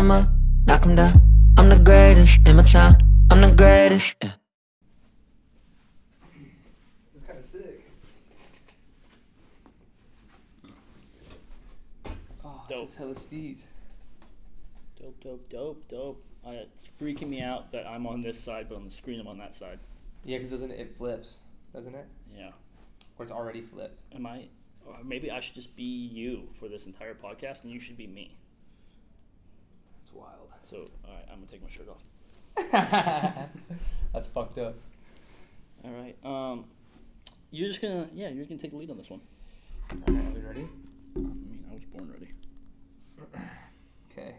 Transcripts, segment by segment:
'em up, knock 'em down. I'm the greatest in my town. I'm the greatest. Yeah. This is kind of sick. Oh, Dope. this is hella steez. Dope, dope, dope, dope. Uh, it's freaking me out that I'm on this side, but on the screen I'm on that side. Yeah, because doesn't it, it flips, doesn't it? Yeah. Or it's already flipped. Am I? Or maybe I should just be you for this entire podcast, and you should be me. It's wild. So, all right, I'm gonna take my shirt off. That's fucked up. All right. Um, you're just gonna, yeah, you're gonna take the lead on this one. Okay, are we ready? I mean, I was born ready. Okay.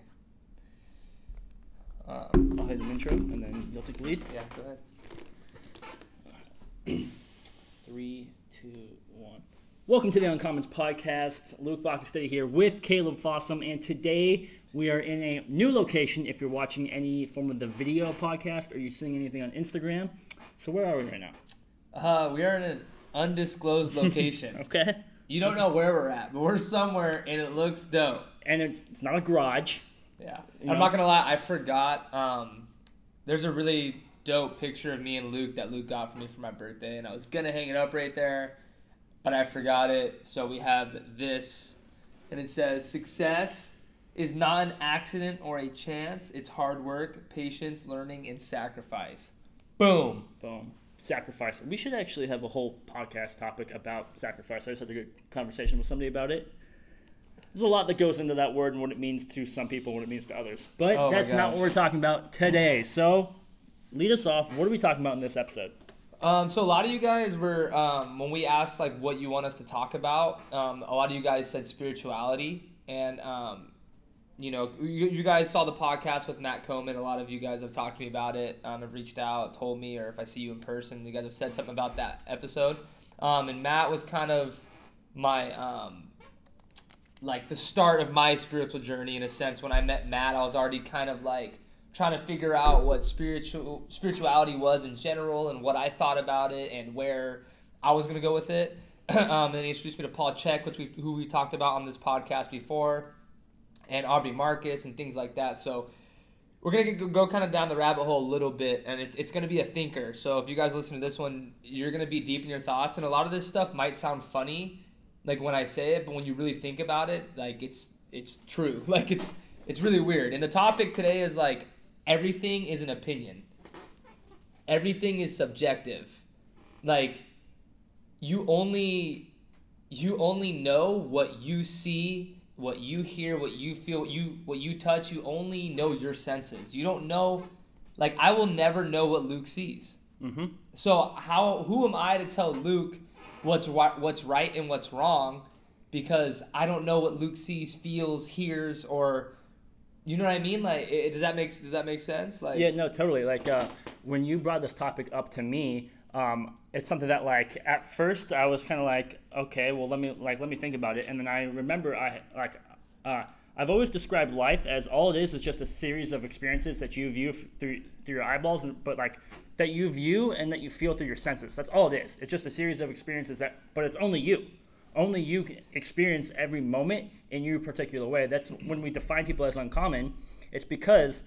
Um, I'll hit an intro, and then you'll take the lead. yeah, go ahead. Three, two, one. Welcome to the Uncommons podcast. Luke Bakestetti here with Caleb Fossum, and today we are in a new location. If you're watching any form of the video podcast or you're seeing anything on Instagram, so where are we right now? Uh, we are in an undisclosed location. Okay, you don't know where we're at, but we're somewhere and it looks dope. and it's it's not a garage. Yeah. I'm know? not gonna lie, I forgot. Um, there's a really dope picture of me and Luke that Luke got for me for my birthday, and I was gonna hang it up right there, but I forgot it. So we have this, and it says, "Success is not an accident or a chance. It's hard work, patience, learning, and sacrifice." Boom. Boom. Sacrifice. We should actually have a whole podcast topic about sacrifice. I just had a good conversation with somebody about it. There's a lot that goes into that word and what it means to some people, what it means to others. But Oh that's not what we're talking about today. So, lead us off. What are we talking about in this episode? Um, so a lot of you guys were um, when we asked like what you want us to talk about. Um, a lot of you guys said spirituality, and um, you know you, you guys saw the podcast with Matt Coman. A lot of you guys have talked to me about it. Um, have reached out, told me, or if I see you in person, you guys have said something about that episode. Um, and Matt was kind of my like the start of my spiritual journey in a sense. When I met Matt, I was already kind of like trying to figure out what spiritual spirituality was in general and what I thought about it and where I was gonna go with it. um, and he introduced me to Paul Chek, which we who we talked about on this podcast before, and Aubrey Marcus and things like that. So we're gonna go, go kind of down the rabbit hole a little bit, and it's, it's gonna be a thinker. So if you guys listen to this one, you're gonna be deep in your thoughts, and a lot of this stuff might sound funny, like when I say it, but when you really think about it, like it's it's true. Like it's it's really weird. And the topic today is like everything is an opinion. Everything is subjective. Like you only you only know what you see, what you hear, what you feel, what you what you touch. You only know your senses. You don't know. Like I will never know what Luke sees. Mm-hmm. So how who am I to tell Luke what's ri- what's right and what's wrong because I don't know what Luke sees, feels, hears, or you know what I mean? Like, i does that make does that make sense? Like, Yeah, no, totally. Like uh, when you brought this topic up to me, um, it's something that like at first I was kind of like, okay, well let me like let me think about it, and then I remember I like uh, I've always described life as all it is is just a series of experiences that you view f- through through your eyeballs, and, but like that you view and that you feel through your senses. That's all it is. It's just a series of experiences that, but it's only you. Only you experience every moment in your particular way. That's when we define people as uncommon. It's because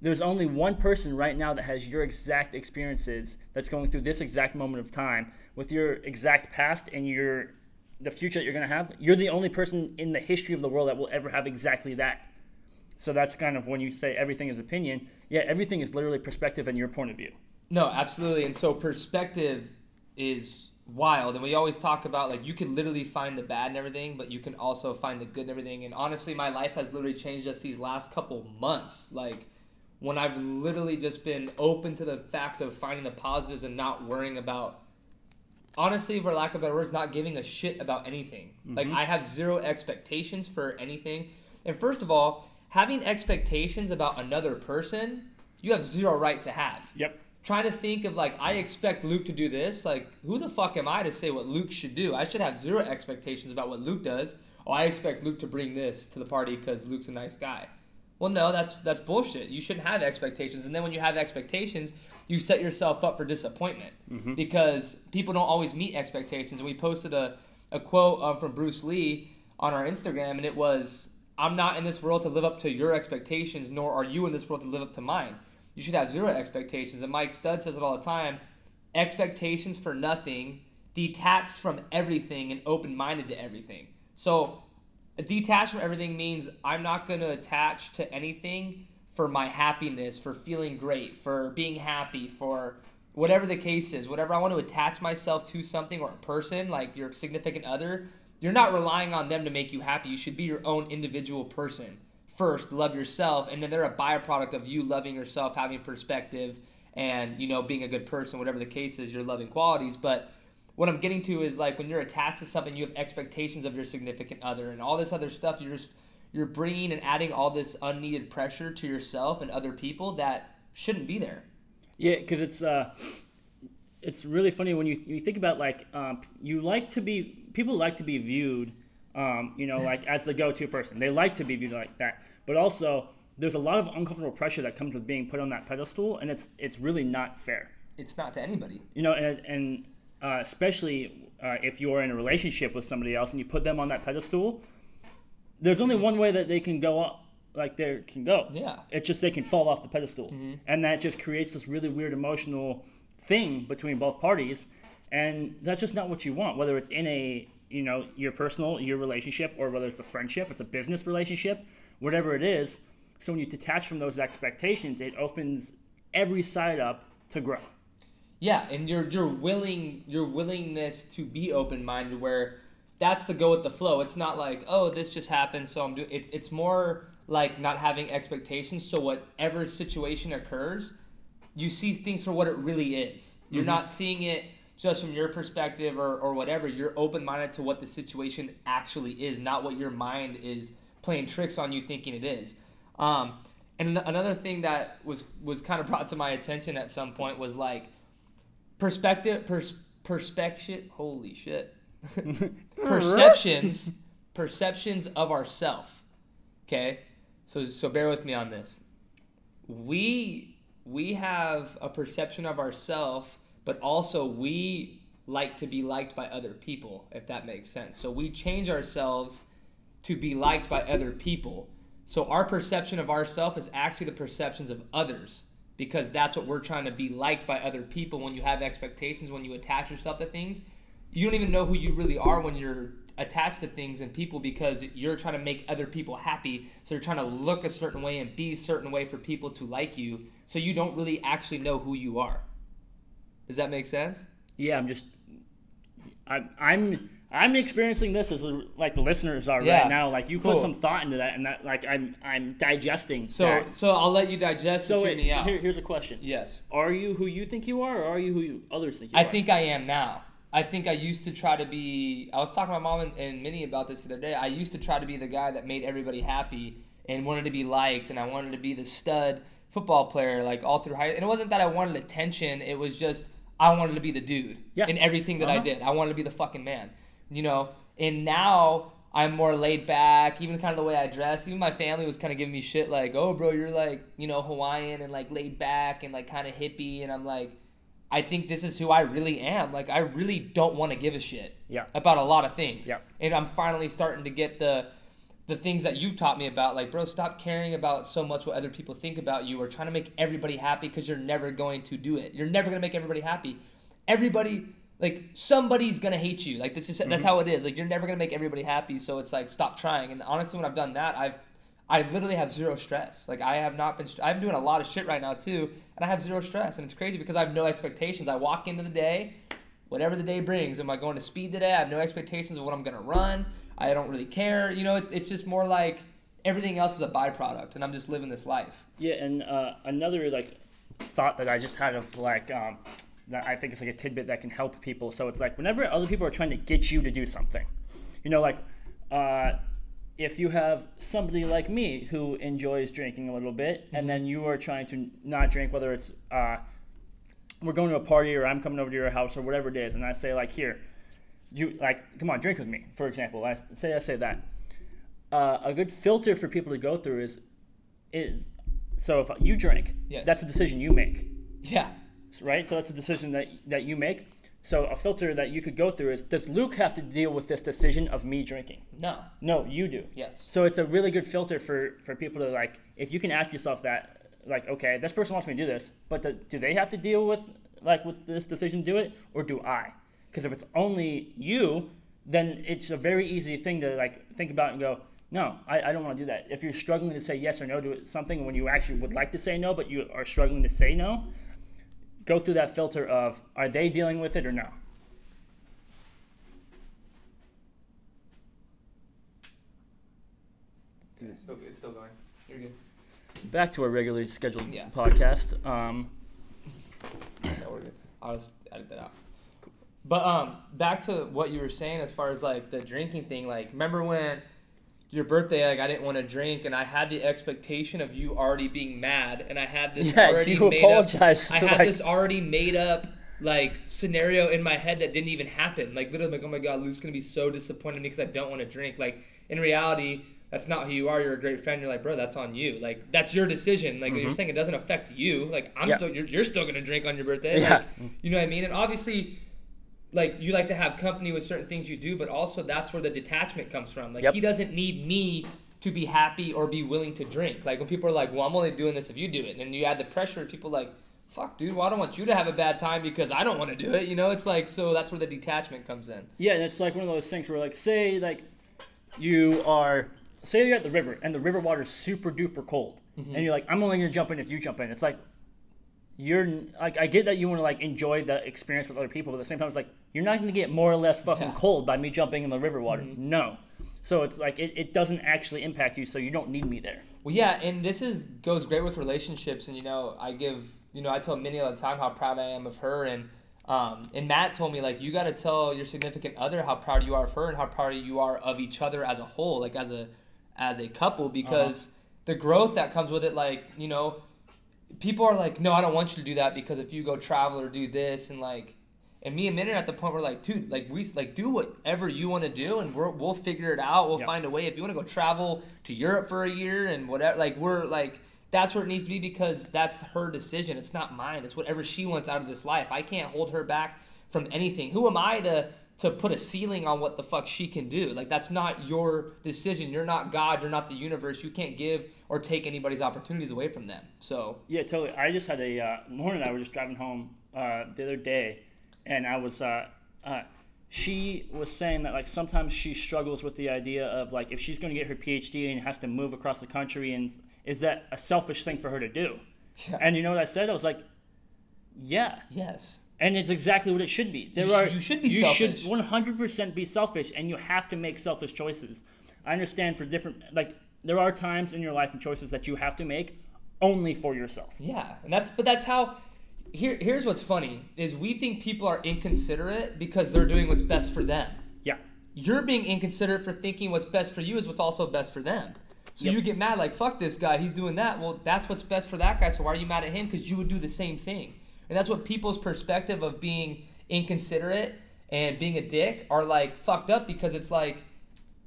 there's only one person right now that has your exact experiences that's going through this exact moment of time with your exact past and your the future that you're going to have you're the only person in the history of the world that will ever have exactly that so that's kind of when you say everything is opinion yeah everything is literally perspective and your point of view No, absolutely. And so perspective is wild. And we always talk about like you can literally find the bad and everything, but you can also find the good and everything. And honestly, my life has literally changed just these last couple months. Like when I've literally just been open to the fact of finding the positives and not worrying about honestly, for lack of better words, not giving a shit about anything. Like mm-hmm. I have zero expectations for anything. And first of all, having expectations about another person, you have zero right to have yep trying to think of like I expect Luke to do this. Like who the fuck am I to say what Luke should do? I should have zero expectations about what Luke does. Oh, I expect Luke to bring this to the party because Luke's a nice guy. Well, no, that's that's bullshit. You shouldn't have expectations, and then when you have expectations, you set yourself up for disappointment because people don't always meet expectations. And we posted a a quote um, from Bruce Lee on our Instagram, and it was, I'm not in this world to live up to your expectations, nor are you in this world to live up to mine. You should have zero expectations. And Mike Stud says it all the time expectations for nothing, detached from everything, and open minded to everything. So, detached from everything means I'm not going to attach to anything for my happiness, for feeling great, for being happy, for whatever the case is, whatever I want to attach myself to something or a person, like your significant other, you're not relying on them to make you happy. You should be your own individual person. First, love yourself, and then they're a byproduct of you loving yourself, having perspective, and you know being a good person. Whatever the case is, your loving qualities. But what I'm getting to is like when you're attached to something, you have expectations of your significant other, and all this other stuff. You're just you're bringing and adding all this unneeded pressure to yourself and other people that shouldn't be there. Yeah, because it's uh, it's really funny when you you think about like um, you like to be people like to be viewed, um, you know, like as the go-to person. They like to be viewed like that, but also there's a lot of uncomfortable pressure that comes with being put on that pedestal, and it's it's really not fair. It's not to anybody. You know, and and uh, especially uh, if you're in a relationship with somebody else and you put them on that pedestal, there's only one way that they can go up like they can go. Yeah. It's just they can fall off the pedestal. And that just creates this really weird emotional thing between both parties. And that's just not what you want, whether it's in a, you know, your personal, your relationship, or whether it's a friendship, it's a business relationship, whatever it is. So when you detach from those expectations, it opens every side up to grow. Yeah, and your your willing your willingness to be open minded where that's the go with the flow. It's not like, oh, this just happened, so I'm doing it's it's more like not having expectations. So whatever situation occurs, you see things for what it really is. You're mm-hmm. not seeing it just from your perspective or, or whatever. You're open minded to what the situation actually is, not what your mind is playing tricks on you thinking it is. Um, and another thing that was was kind of brought to my attention at some point was like perspective pers- perspective holy shit perceptions perceptions of ourself okay so so bear with me on this we we have a perception of ourself but also we like to be liked by other people if that makes sense. So we change ourselves to be liked by other people. So our perception of ourself is actually the perceptions of others because that's what we're trying to be liked by other people. When you have expectations when you attach yourself to things you don't even know who you really are when you're attached to things and people because you're trying to make other people happy. So you're trying to look a certain way and be a certain way for people to like you. So you don't really actually know who you are does that make sense Yeah, I'm just, I'm, I'm, I'm experiencing this as like the listeners are Yeah. right now. Like you Cool. put some thought into that, and that like I'm, I'm digesting. so that. so i'll let you digest so wait, me out here, here's a question: yes Are you who you think you are, or are you who you, others think you I are? I think I am now. I think I used to try to be. I was talking to my mom and, and Minnie about this the other day. I used to try to be the guy that made everybody happy and wanted to be liked, and I wanted to be the stud football player, like all through high. And it wasn't that I wanted attention. It was just I wanted to be the dude Yeah. in everything that I Uh-huh. did. I wanted to be the fucking man, you know. And now I'm more laid back. Even kind of the way I dress. Even my family was kind of giving me shit like, "Oh, bro, you're like you know Hawaiian and like laid back and like kind of hippie." And I'm like. I think this is who I really am. Like I really don't want to give a shit Yeah. about a lot of things. Yeah. And I'm finally starting to get the the things that you've taught me about like bro stop caring about so much what other people think about you or trying to make everybody happy because you're never going to do it. You're never going to make everybody happy. Everybody like somebody's going to hate you. Like this is that's mm-hmm. how it is. Like you're never going to make everybody happy, so it's like stop trying. And honestly when I've done that, I've I literally have zero stress. Like I have not been. I'm doing a lot of shit right now too, and I have zero stress, and it's crazy because I have no expectations. I walk into the day, whatever the day brings. Am I going to speed today? I have no expectations of what I'm gonna run. I don't really care. You know, it's it's just more like everything else is a byproduct, and I'm just living this life. Yeah, and uh, another like thought that I just had of like um, that I think it's like a tidbit that can help people. So it's like whenever other people are trying to get you to do something, you know, like uh, if you have somebody like me who enjoys drinking a little bit, and then you are trying to not drink, whether it's uh, we're going to a party or I'm coming over to your house or whatever it is, and I say like here, you like come on drink with me, for example. I say I say that. Uh, a good filter for people to go through is is so if you drink, Yes. that's a decision you make, Yeah. right? So that's a decision that that you make. So a filter that you could go through is: Does Luke have to deal with this decision of me drinking? No. No, you do. Yes. So it's a really good filter for for people to like. If you can ask yourself that, like, okay, this person wants me to do this, but do, do they have to deal with like with this decision to do it, or do I? Because if it's only you, then it's a very easy thing to like think about and go, no, I, I don't want to do that. If you're struggling to say yes or no to something when you actually would like to say no, but you are struggling to say no, go through that filter of are they dealing with it or no? It's still, it's still going. Back to our regularly scheduled Yeah. podcast. Um, Yeah, we're good. I'll just edit that out. But um, back to what you were saying as far as like the drinking thing. Like, remember when your birthday? Like, I didn't want to drink, and I had the expectation of you already being mad, and I had this Yeah, already you made apologized up. I to, had like- this already made up like scenario in my head that didn't even happen. Like, literally, like, oh my god, Lou's gonna be so disappointed in me because I don't want to drink. Like, in reality. That's not who you are. You're a great friend. You're like, bro, that's on you. Like, that's your decision. Like, you're saying it doesn't affect you. Like, I'm Mm-hmm. Yeah. still, you're, you're still gonna drink on your birthday. Yeah. Like, you know what I mean? And obviously, like you like to have company with certain things you do, but also that's where the detachment comes from. Like Yep. he doesn't need me to be happy or be willing to drink. Like when people are like, "Well, I'm only doing this if you do it," and then you add the pressure. People like, "Fuck, dude, well, I don't want you to have a bad time because I don't want to do it." You know, it's like so that's where the detachment comes in. Yeah, and it's like one of those things where, like, say, like, you are, say you're at the river and the river water is super duper cold, Mm-hmm. and you're like, I'm only gonna jump in if you jump in. It's like, you're like, I get that you want to like enjoy the experience with other people, but at the same time, it's like you're not gonna get more or less fucking Yeah. Mm-hmm. cold by me jumping in the river water. No. So it's like it, it doesn't actually impact you, so you don't need me there. Well, yeah, and this is goes great with relationships, and you know, I give, you know, I tell Minnie all the time how proud I am of her, and um, and Matt told me like you got to tell your significant other how proud you are of her and how proud you are of each other as a whole, like as a as a couple, uh-huh. because the growth that comes with it, like you know, people are like, no, I don't want you to do that because if you go travel or do this, and like. And me and Minnie are at the point where like, dude, like we like do whatever you want to do, and we're, we'll figure it out. We'll Yeah. find a way. If you want to go travel to Europe for a year and whatever, like we're like that's where it needs to be because that's her decision. It's not mine. It's whatever she wants out of this life. I can't hold her back from anything. Who am I to to put a ceiling on what the fuck she can do? Like that's not your decision. You're not God. You're not the universe. You can't give or take anybody's opportunities away from them. So Yeah, totally. I just had a uh, Lauren and I were just driving home uh, the other day, and I was uh, uh, she was saying that like sometimes she struggles with the idea of like if she's going to get her PhD and has to move across the country, and is that a selfish thing for her to do? Yeah. And you know what I said? I was like, yeah. yes, And it's exactly what it should be. There You are you should be you selfish. should 100% be selfish, and you have to make selfish choices. I understand for different like there are times in your life and choices that you have to make only for yourself. Yeah, and that's but that's how. Here, here's what's funny is we think people are inconsiderate because they're doing what's best for them. Yeah. You're being inconsiderate for thinking what's best for you is what's also best for them. So Yep. you get mad like fuck this guy, he's doing that. Well, that's what's best for that guy. So why are you mad at him? Because you would do the same thing. And that's what people's perspective of being inconsiderate and being a dick are like fucked up because it's like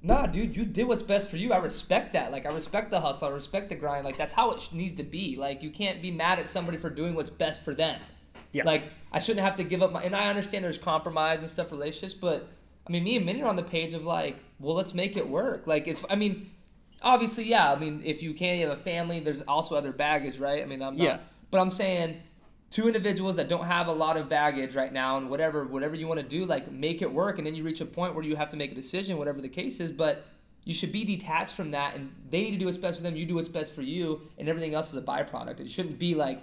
Nah, dude, you did what's best for you. I respect that. Like, I respect the hustle. I respect the grind. Like, that's how it needs to be. Like, you can't be mad at somebody for doing what's best for them. Yeah. Like, I shouldn't have to give up my. And I understand there's compromise and stuff, relationships, but I mean, me and Minnie are on the page of like, well, let's make it work. Like, it's. I mean, obviously, yeah. I mean, if you can, you have a family. There's also other baggage, right? I mean, I'm not. Yeah. But I'm saying two individuals that don't have a lot of baggage right now and whatever whatever you want to do like make it work and then you reach a point where you have to make a decision whatever the case is but you should be detached from that and they need to do what's best for them you do what's best for you and everything else is a byproduct it shouldn't be like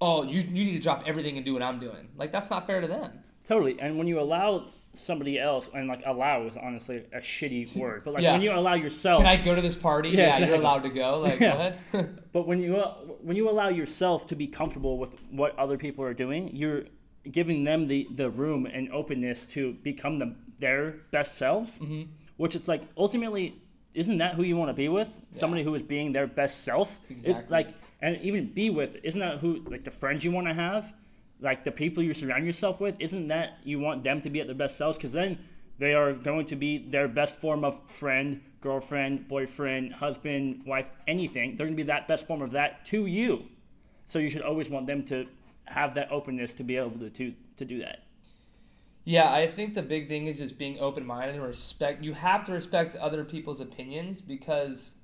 oh you, you need to drop everything and do what i'm doing like that's not fair to them Totally. And when you allow somebody else, and like allow is honestly a shitty word, but like Yeah. when you allow yourself, can i go to this party Yeah, yeah, exactly. you're allowed to go like Yeah. what but when you uh, when you allow yourself to be comfortable with what other people are doing, you're giving them the the room and openness to become the their best selves. Mm-hmm. Which it's like ultimately, isn't that who you want to be with? Somebody who is being their best self. It's Exactly. like and even be with. Isn't that who like the friends you want to have? Like the people you surround yourself with. Isn't that you want them to be at their best selves? Because then they are going to be their best form of friend, girlfriend, boyfriend, husband, wife, anything. They're going to be that best form of that to you. So you should always want them to have that openness to be able to to, to do that. Yeah, I think the big thing is just being open minded and respect. You have to respect other people's opinions because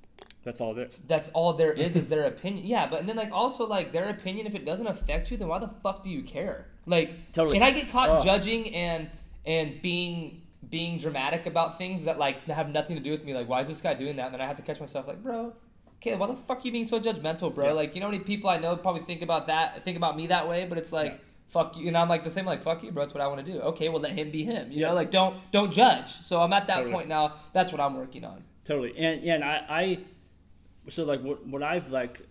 That's all it is. that's all there is is their opinion. Yeah, but and then like also like their opinion, if it doesn't affect you, then why the fuck do you care? Like, Totally. can I get caught Oh. judging and and being being dramatic about things that like have nothing to do with me? Like, why is this guy doing that? And then I have to catch myself like, bro. Okay, why the fuck are you being so judgmental, bro? Yeah. Like, you know how many people I know probably think about that, think about me that way, but it's like, fuck you, and I'm like the same, like, fuck you, bro. That's what I want to do. Okay, well, let him be him. You Yeah. know, like, don't don't judge. So I'm at that Totally. point now. That's what I'm working on. Totally. And yeah, and I, I so like what what I've like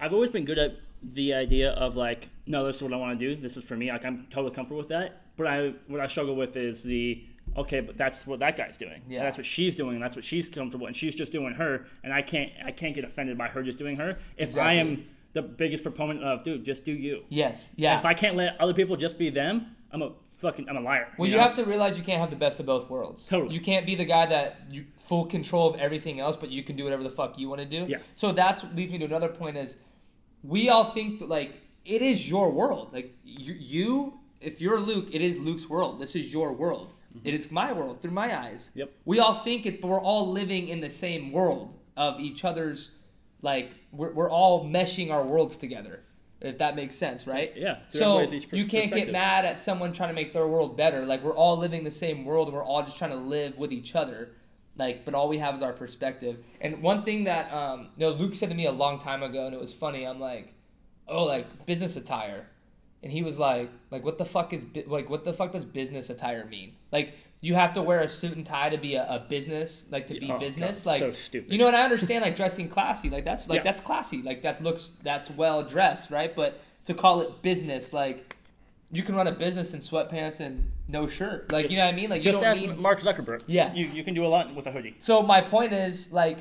I've always been good at the idea of like, no, this is what I want to do. This is for me. Like I'm totally comfortable with that. But I what I struggle with is the okay, but that's what that guy's doing. Yeah. And that's what she's doing. And that's what she's comfortable. And she's just doing her. And I can't I can't get offended by her just doing her. If I am the biggest proponent of dude, just do you. Yes. Yeah. If I can't let other people just be them, I'm a fucking I'm a liar. Well, you, know? have to realize you can't have the best of both worlds. Totally. You can't be the guy that you full control of everything else, but you can do whatever the fuck you want to do. Yeah. So that's leads me to another point: is we all think that like it is your world. Like you, you if you're Luke, it is Luke's world. This is your world. Mm-hmm. It is my world through my eyes. Yep. We all think it, but we're all living in the same world of each other's. Like we're, we're all meshing our worlds together. If that makes sense, right? Yeah, So you can't get mad at someone trying to make their world better. Like we're all living the same world and we're all just trying to live with each other. Like, but all we have is our perspective. And one thing that um, you know, Luke said to me a long time ago, and it was funny. I'm like, oh, like business attire, and he was like, like what the fuck is like what the fuck does business attire mean? Like you have to wear a suit and tie to be a, a business, like to be Oh, God, business. so like stupid. you know, and I understand like dressing classy, like that's like Yeah. that's classy, like that looks that's well dressed, right? But to call it business, like you can run a business in sweatpants and no shirt, like you know what I mean? Like just you don't ask need. Mark Zuckerberg. Yeah. You, you can do a lot with a hoodie. So my point is like,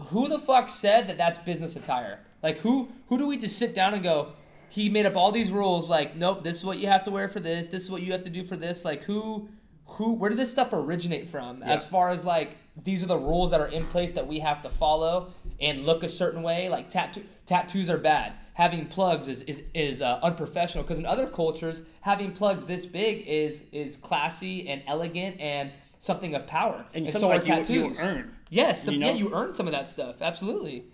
who the fuck said that that's business attire? Like who who do we just sit down and go? He made up all these rules. Like nope, this is what you have to wear for this. This is what you have to do for this. Like who who where did this stuff originate from? As far as like these are the rules that are in place that we have to follow and look a certain way. Like tattoo tattoos are bad. Having plugs is is, is uh, unprofessional because in other cultures having plugs this big is is classy and elegant and something of power. And, so something are like you, you tattoos. earn. Yes, some, You yeah, you earn some of that stuff. Absolutely.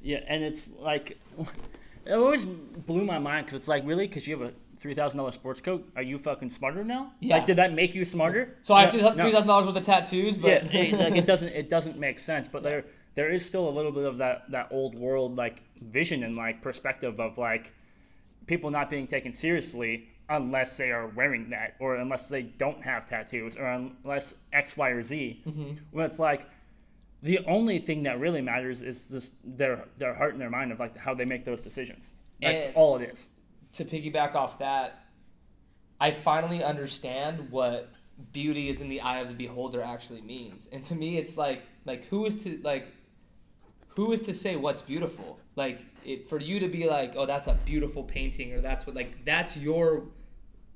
Yeah, and it's like, it always blew my mind because it's like, really? Because you have a three thousand dollar sports coat, are you fucking smarter now? Yeah. Like, did that make you smarter? So I have No, three no. thousand dollars worth of tattoos, Yeah, but it, like, it doesn't it doesn't make sense. But there there is still a little bit of that that old world like vision and like perspective of like people not being taken seriously unless they are wearing that or unless they don't have tattoos or unless X, Y, or Z. Mm-hmm. When it's like the only thing that really matters is just their their heart and their mind of like how they make those decisions. That's And- all it is. To piggyback off that, I finally understand what beauty is in the eye of the beholder actually means. And to me, it's like like who is to like who is to say what's beautiful? Like it, for you to be like, oh, that's a beautiful painting, or that's what like that's your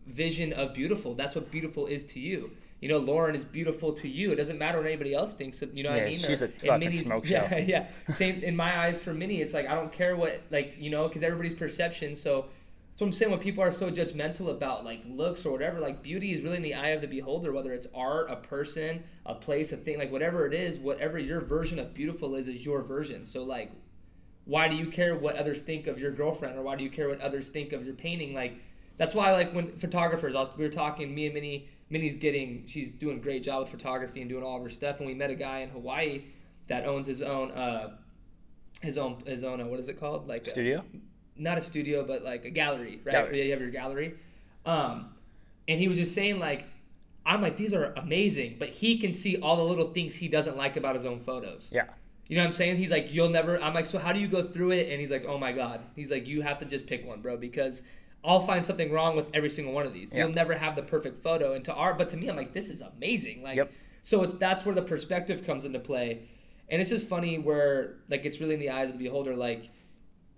vision of beautiful. That's what beautiful is to you. You know, Lauren is beautiful to you. It doesn't matter what anybody else thinks. Of, you know what I mean? she's Or a fucking Minnie's- smoke yeah, show. yeah. Same in my eyes for Minnie. It's like I don't care what like you know because everybody's perception. So, so I'm saying when people are so judgmental about like looks or whatever, like beauty is really in the eye of the beholder. Whether it's art, a person, a place, a thing, like whatever it is, whatever your version of beautiful is, is your version. So like, why do you care what others think of your girlfriend or why do you care what others think of your painting? Like, that's why like when photographers, was, we were talking, me and Minnie. Minnie's getting, she's doing a great job with photography and doing all of her stuff. And we met a guy in Hawaii that owns his own, uh, his own, his own, uh, what is it called? Like a- Studio? Not a studio, but like a gallery, right? Gallery. Yeah, you have your gallery. Um, and he was just saying like, I'm like these are amazing, but he can see all the little things he doesn't like about his own photos. Yeah. You know what I'm saying? He's like, you'll never. I'm like, so how do you go through it? And he's like, oh my god. He's like, you have to just pick one, bro, because I'll find something wrong with every single one of these. Yeah. You'll never have the perfect photo. And to art, but to me, I'm like, this is amazing. Like, Yep. so it's that's where the perspective comes into play, and it's just funny where like it's really in the eyes of the beholder, like.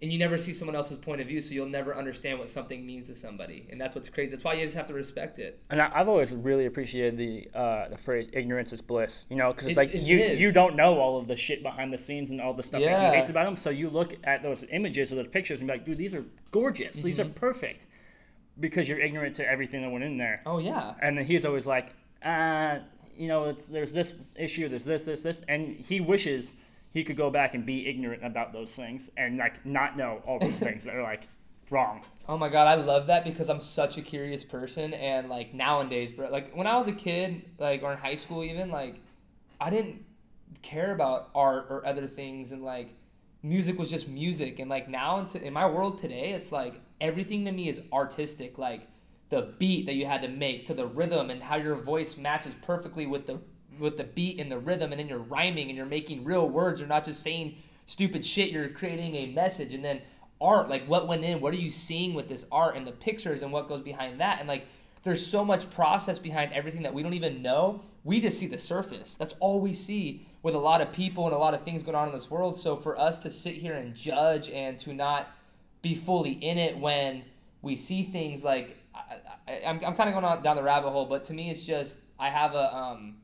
And you never see someone else's point of view, so you'll never understand what something means to somebody, and that's what's crazy. That's why you just have to respect it. And I, I've always really appreciated the uh, the phrase "ignorance is bliss." You know, because it's It- like it you is. you don't know all of the shit behind the scenes and all the stuff that Yeah. he hates about them. So you look at those images or those pictures and be like, dude, these are gorgeous. These are Mm-hmm. perfect. because you're ignorant to everything that went in there. Oh yeah. And then he's always like, uh, you know, there's this issue, there's this, this, this, and he wishes he could go back and be ignorant about those things and like not know all those things that are like wrong. Oh my god, I love that because I'm such a curious person and like nowadays, bro, like when I was a kid, like or in high school even, like I didn't care about art or other things and like music was just music and like now in my world today, it's like everything to me is artistic, like the beat that you had to make to the rhythm and how your voice matches perfectly with the with the beat and the rhythm and then you're rhyming and you're making real words, you're not just saying stupid shit, you're creating a message. And then art like what went in? What are you seeing with this art and the pictures and what goes behind that? And like there's so much process behind everything that we don't even know. We just see the surface. That's all we see with a lot of people and a lot of things going on in this world. So for us to sit here and judge and to not be fully in it when we see things like I, am I'm kind of going on down the rabbit hole but to me it's just i have a um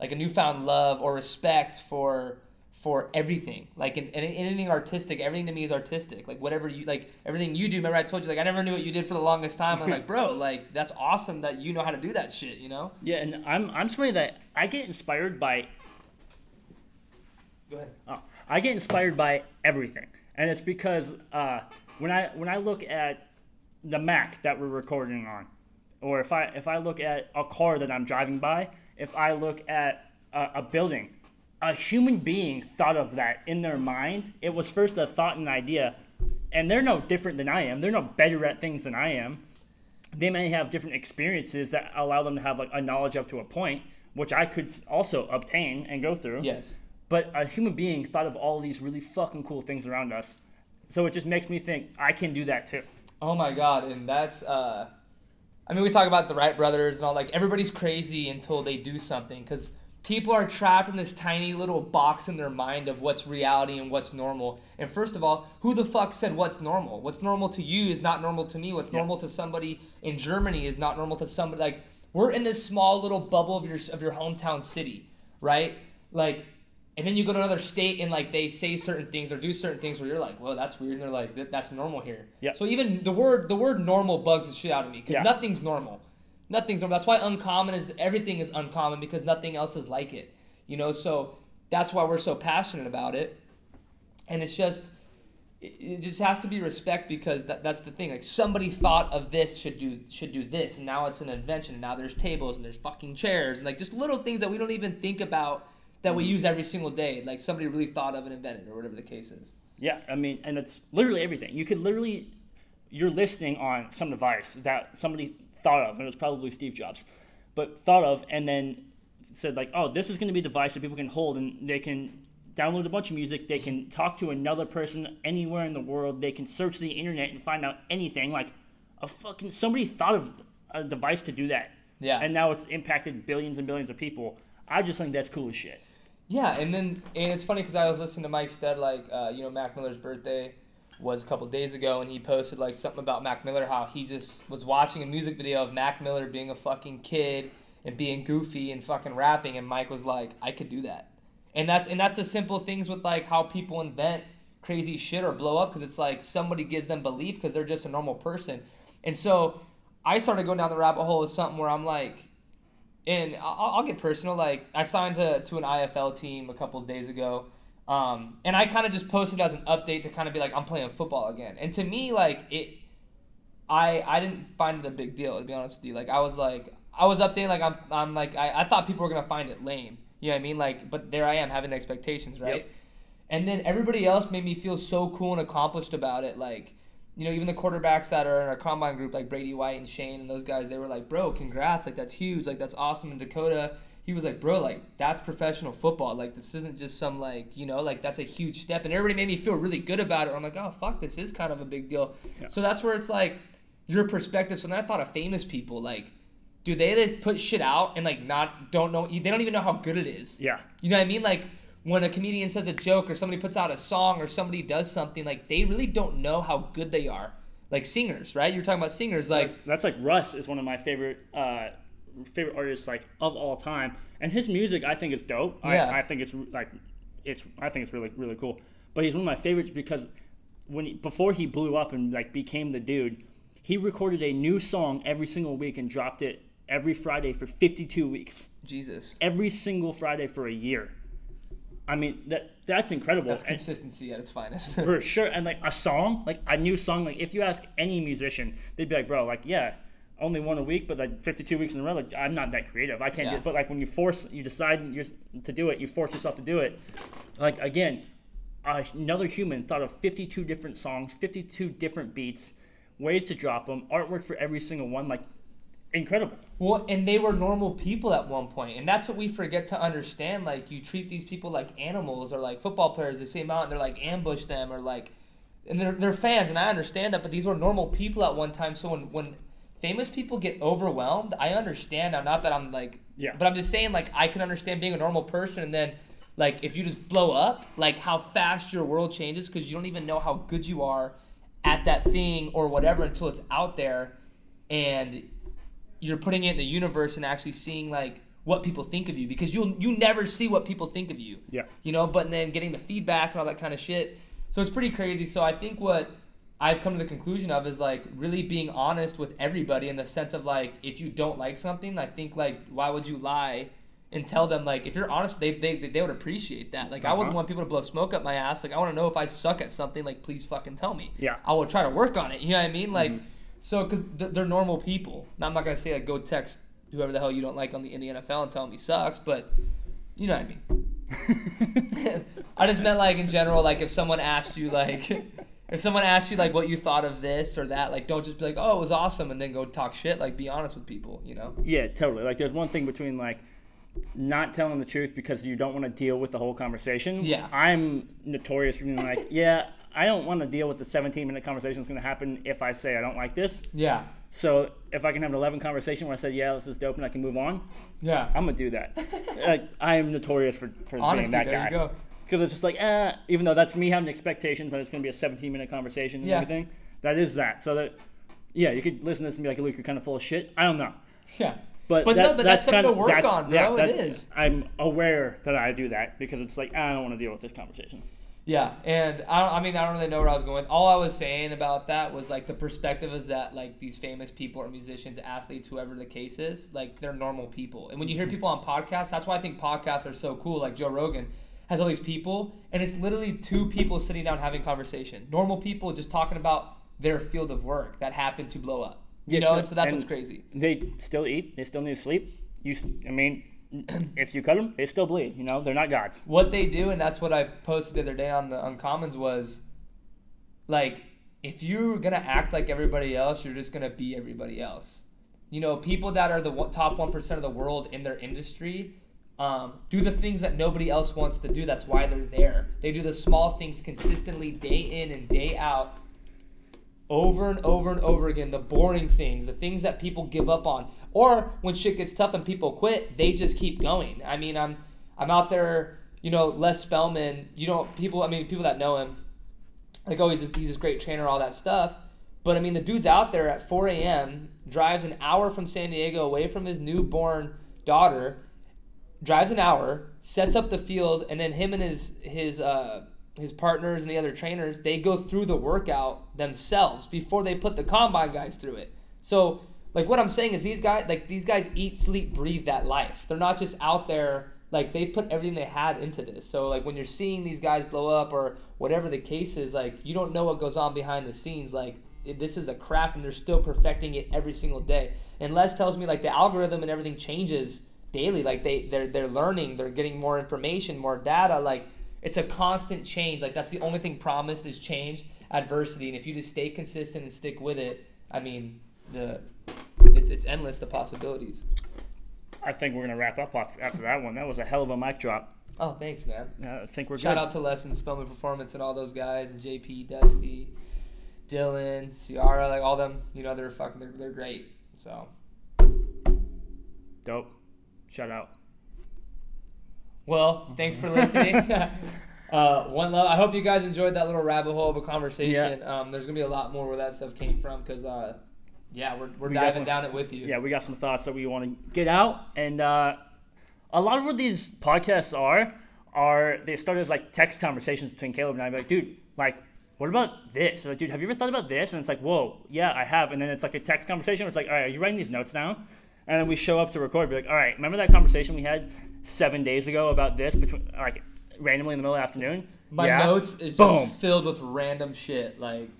like a newfound love or respect for for everything. Like in, in, anything artistic, everything to me is artistic. Like whatever you like, everything you do. Remember, I told you like I never knew what you did for the longest time. I'm like, bro, like that's awesome that you know how to do that shit. You know? Yeah, and I'm I'm somebody that I get inspired by. Go ahead. Oh, I get inspired by everything, and it's because uh, when I when I look at the Mac that we're recording on, or if I if I look at a car that I'm driving by, if I look at a, a building a human being thought of that in their mind. It was first a thought and idea, and they're no different than I am. They're no better at things than I am. They may have different experiences that allow them to have like a knowledge up to a point, which I could also obtain and go through. Yes. But a human being thought of all these really fucking cool things around us. So it just makes me think I can do that too. Oh my god, and that's uh I mean we talk about the Wright brothers and all like everybody's crazy until they do something cuz people are trapped in this tiny little box in their mind of what's reality and what's normal. And first of all, who the fuck said what's normal? What's normal to you is not normal to me. What's yeah. normal to somebody in Germany is not normal to somebody like we're in this small little bubble of your of your hometown city, right? Like and then you go to another state and like they say certain things or do certain things where you're like, well, that's weird, and they're like, that's normal here. Yeah. So even the word the word normal bugs the shit out of me because yeah. nothing's normal nothing's normal. That's why uncommon is everything is uncommon because nothing else is like it. You know, so that's why we're so passionate about it. And it's just it just has to be respect because that, that's the thing. Like somebody thought of this should do should do this, and now it's an invention. And now there's tables and there's fucking chairs and like just little things that we don't even think about that we mm-hmm. use every single day. Like somebody really thought of and invented, or whatever the case is. Yeah, I mean, and it's literally everything. You could literally you're listening on some device that somebody thought of, and it was probably Steve Jobs, but thought of, and then said like, oh, this is going to be a device that people can hold, and they can download a bunch of music. They can talk to another person anywhere in the world. They can search the internet and find out anything. Like a fucking somebody thought of a device to do that. Yeah. And now it's impacted billions and billions of people. I just think that's cool as shit. Yeah, and then and it's funny because I was listening to Mike Stud like uh, you know Mac Miller's birthday was a couple days ago, and he posted like something about Mac Miller, how he just was watching a music video of Mac Miller being a fucking kid and being goofy and fucking rapping, and Mike was like, I could do that, and that's and that's the simple things with like how people invent crazy shit or blow up because it's like somebody gives them belief because they're just a normal person, and so I started going down the rabbit hole of something where I'm like. And I'll, I'll get personal. Like I signed to, to an IFL team a couple days ago, um, and I kind of just posted as an update to kind of be like, I'm playing football again. And to me, like it, I I didn't find it a big deal to be honest with you. Like I was like I was updating like I'm I'm like I, I thought people were gonna find it lame. You know what I mean? Like, but there I am having expectations, right? Yep. And then everybody else made me feel so cool and accomplished about it. Like, you know, even the quarterbacks that are in our combine group, like Brady White and Shane and those guys, they were like, "Bro, congrats! Like that's huge! Like that's awesome!" And Dakota he was like, bro, like that's professional football. Like this isn't just some like you know like that's a huge step. And everybody made me feel really good about it. I'm like, oh fuck, this is kind of a big deal. Yeah. So that's where it's like your perspective. So then I thought of famous people like. Do they put shit out and like not don't know they don't even know how good it is? Yeah. You know what I mean? Like when a comedian says a joke or somebody puts out a song or somebody does something, like they really don't know how good they are. Like singers, right? You're talking about singers, like that's, that's like Russ is one of my favorite uh, favorite artists like of all time, and his music I think is dope. Yeah. I, I think it's like it's I think it's really really cool. But he's one of my favorites because when he, before he blew up and like became the dude, He recorded a new song every single week and dropped it every Friday for 52 weeks. Jesus. Every single Friday for a year. I mean, that that's incredible. That's And- consistency at its finest. for sure. And like a song, like a new song, like if you ask any musician, they'd be like, bro, like yeah, only one a week, but like 52 weeks in a row, like I'm not that creative. I can't Yeah. do it. But like when you force, you decide you're, to do it, you force yourself to do it. Like again, another human thought of 52 different songs, 52 different beats, ways to drop them, artwork for every single one, like incredible. Well, and they were normal people at one point, and that's what we forget to understand. Like you treat these people like animals, or like football players. They see them out and they're like ambush them, or like, and they're they're fans, and I understand that. But these were normal people at one time. So when when famous people get overwhelmed, I understand. now. not that I'm like, Yeah. but I'm just saying like I can understand being a normal person, and then like if you just blow up, like how fast your world changes because you don't even know how good you are at that thing or whatever until it's out there, and you're putting it in the universe and actually seeing like what people think of you because you'll you never see what people think of you. Yeah. You know, but then getting the feedback and all that kind of shit. So it's pretty crazy. So I think what I've come to the conclusion of is like really being honest with everybody in the sense of like if you don't like something, I think like why would you lie and tell them like if you're honest, they they, they would appreciate that. Like I wouldn't Uh-huh. want people to blow smoke up my ass. Like I want to know if I suck at something. Like please fucking tell me. Yeah. I will try to work on it. You know what I mean? Like, Mm-hmm. So because they're normal people. Now, I'm not gonna say like go text whoever the hell you don't like on the in the NFL and tell him he sucks, but you know what I mean. I just meant like in general, like if someone asked you like. If someone asked you like what you thought of this or that, like don't just be like, "Oh, it was awesome," and then go talk shit. Like, be honest with people, you know? Yeah, totally. Like there's one thing between like not telling the truth because you don't want to deal with the whole conversation. Yeah. I'm notorious for being like, yeah, I don't want to deal with the 17 minute conversation that's going to happen if I say I don't like this. Yeah, So if I can have an 11 conversation where I said, yeah, this is dope and I can move on, yeah. I'm gonna do that. like I am notorious for, for Honestly, being that there guy. you go. Because it's just like, eh, even though that's me having expectations that it's gonna be a 17 minute conversation and Yeah. everything, that is that. So that, yeah, you could listen to this and be like, Luke, you're kind of full of shit. I don't know. Yeah. But, But that, no, but that's something kind to of, work that's, on, bro. Yeah, It that- is. I'm aware that I do that because it's like I don't want to deal with this conversation. Yeah, and I, don't, I mean, I don't really know where I was going. All I was saying about that was like the perspective is that like these famous people or musicians, athletes, whoever the case is, like they're normal people. And when you hear mm-hmm. people on podcasts, that's why I think podcasts are so cool. Like Joe Rogan has all these people, and it's literally two people sitting down having conversation. Normal people just talking about their field of work that happened to blow up. You Yeah, know, so- so that's what's crazy. They still eat. They still need to sleep. You, I mean, if you cut them, they still bleed. You know, they're not gods. what they do, and that's what I posted the other day on the Uncommons was like if you're gonna act like everybody else, you're just gonna be everybody else. You know, people that are the top one percent of the world in their industry um, do the things that nobody else wants to do. That's why they're there. They do the small things consistently, day in and day out, over and over and over again. The boring things, the things that people give up on, or when shit gets tough and people quit, they just keep going. I mean, I'm I'm out there. You know, Les Spellman. You don't people. I mean, people that know him like oh he's this, he's this great trainer all that stuff but i mean the dude's out there at 4 a.m drives an hour from san diego away from his newborn daughter drives an hour sets up the field and then him and his his uh his partners and the other trainers they go through the workout themselves before they put the combine guys through it so like what i'm saying is these guys like these guys eat sleep breathe that life. They're not just out there like they've put everything they had into this. So like when you're seeing these guys blow up or whatever the case is like you don't know what goes on behind the scenes. Like this is a craft and they're still perfecting it every single day. And les tells me like the algorithm and everything changes daily. Like they they're, they're learning. They're getting more information more data. Like it's a constant change. Like that's the only thing promised is change adversity. And if you just stay consistent and stick with it i mean the it's, it's endless the possibilities I think we're gonna wrap up off after that one. That was a hell of a mic drop. oh thanks man I think we're Shout good. out to Les and Spellman Performance and all those guys and JP, Dusty, Dylan, Ciara, like all them. You know they're fucking they're, they're great. So Dope. Shout out. well, thanks for listening. uh, one love. I hope you guys enjoyed that little rabbit hole of a conversation. Um, there's gonna be a lot more where that stuff came from because uh, yeah, we're, we're We diving some- down it with you. Yeah, we got some thoughts that we want to get out, and uh, a lot of what these podcasts are are they start as like text conversations between Caleb and I. Like, dude, like what about this? They're like, dude, have you ever thought about this? And it's like, whoa, yeah, I have. And then it's like a text conversation where it's like, all right, are you writing these notes down? And then we show up to record, be like, all right, remember that conversation we had seven days ago about this between like randomly in the middle of the afternoon? My Yeah. notes is Boom. just filled with random shit. Like,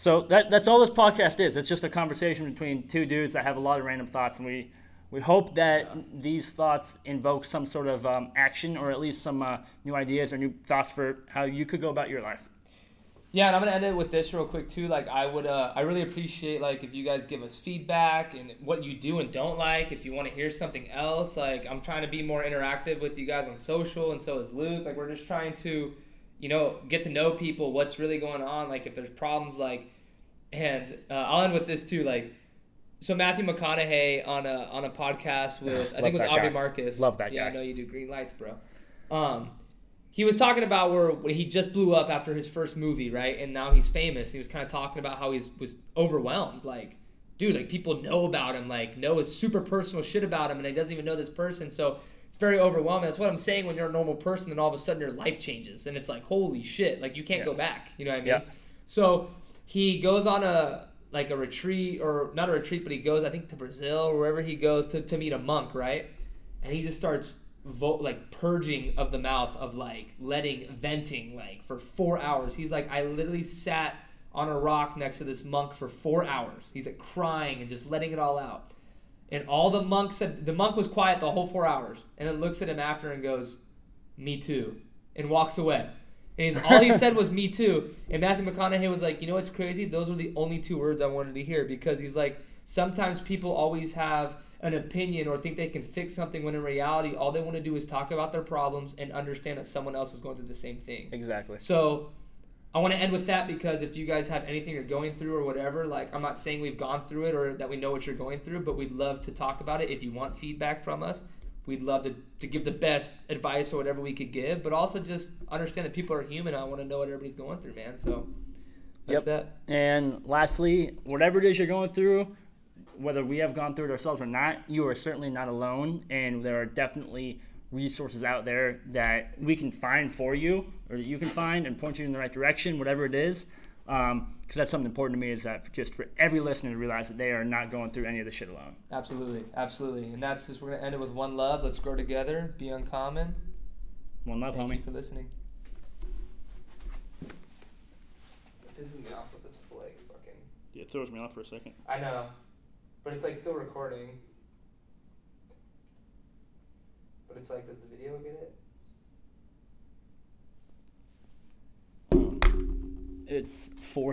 So that that's all this podcast is. It's just a conversation between two dudes that have a lot of random thoughts, and we we hope that these thoughts invoke some sort of um, action or at least some uh, new ideas or new thoughts for how you could go about your life. Yeah, and I'm gonna end it with this real quick too. Like, I would, uh, I really appreciate like if you guys give us feedback and what you do and don't like. If you want to hear something else, like I'm trying to be more interactive with you guys on social, and so is Luke. Like, we're just trying to, you know, get to know people, what's really going on. Like, if there's problems, like, and uh, I'll end with this too. Like, so Matthew McConaughey on a on a podcast with I think it was Aubrey guy. Marcus. Love that yeah, guy. I know you do green lights, bro. Um, he was talking about where he just blew up after his first movie, right? And now he's famous. He was kind of talking about how he's was overwhelmed, like, dude, like people know about him, like know his super personal shit about him, and he doesn't even know this person, so very overwhelming. That's what I'm saying. When you're a normal person, then all of a sudden your life changes, and it's like, holy shit, like you can't Yeah. go back. You know what I mean? Yeah. So he goes on a like a retreat or not a retreat, but he goes I think to Brazil or wherever he goes to, to meet a monk, right? And he just starts vo- like purging of the mouth of like letting venting like for four hours. He's like I literally sat on a rock next to this monk for four hours. He's like crying and just letting it all out. And all the monk said the monk was quiet the whole four hours, and then looks at him after and goes, "Me too," and walks away. And he's, all he said was "Me too." And Matthew McConaughey was like, "You know what's crazy? Those were the only two words I wanted to hear because he's like, sometimes people always have an opinion or think they can fix something when in reality, all they want to do is talk about their problems and understand that someone else is going through the same thing." Exactly. So I want to end with that because if you guys have anything you're going through or whatever, like I'm not saying we've gone through it or that we know what you're going through, but we'd love to talk about it. If you want feedback from us, we'd love to, to give the best advice or whatever we could give, but also just understand that people are human. I want to know what everybody's going through, man. So that's Yep. that. And lastly, whatever it is you're going through, whether we have gone through it ourselves or not, you are certainly not alone. And there are definitely resources out there that we can find for you or that you can find and point you in the right direction, whatever it is. Um, because that's something important to me is that just for every listener to realize that they are not going through any of this shit alone. Absolutely, absolutely. And that's just, we're going to end it with one love. Let's grow together, be uncommon. One love, Thank homie. you for listening. This is me off with this like fucking. Yeah, it throws me off for a second. I know, but it's like still recording. But it's like, does the video get it? It's four.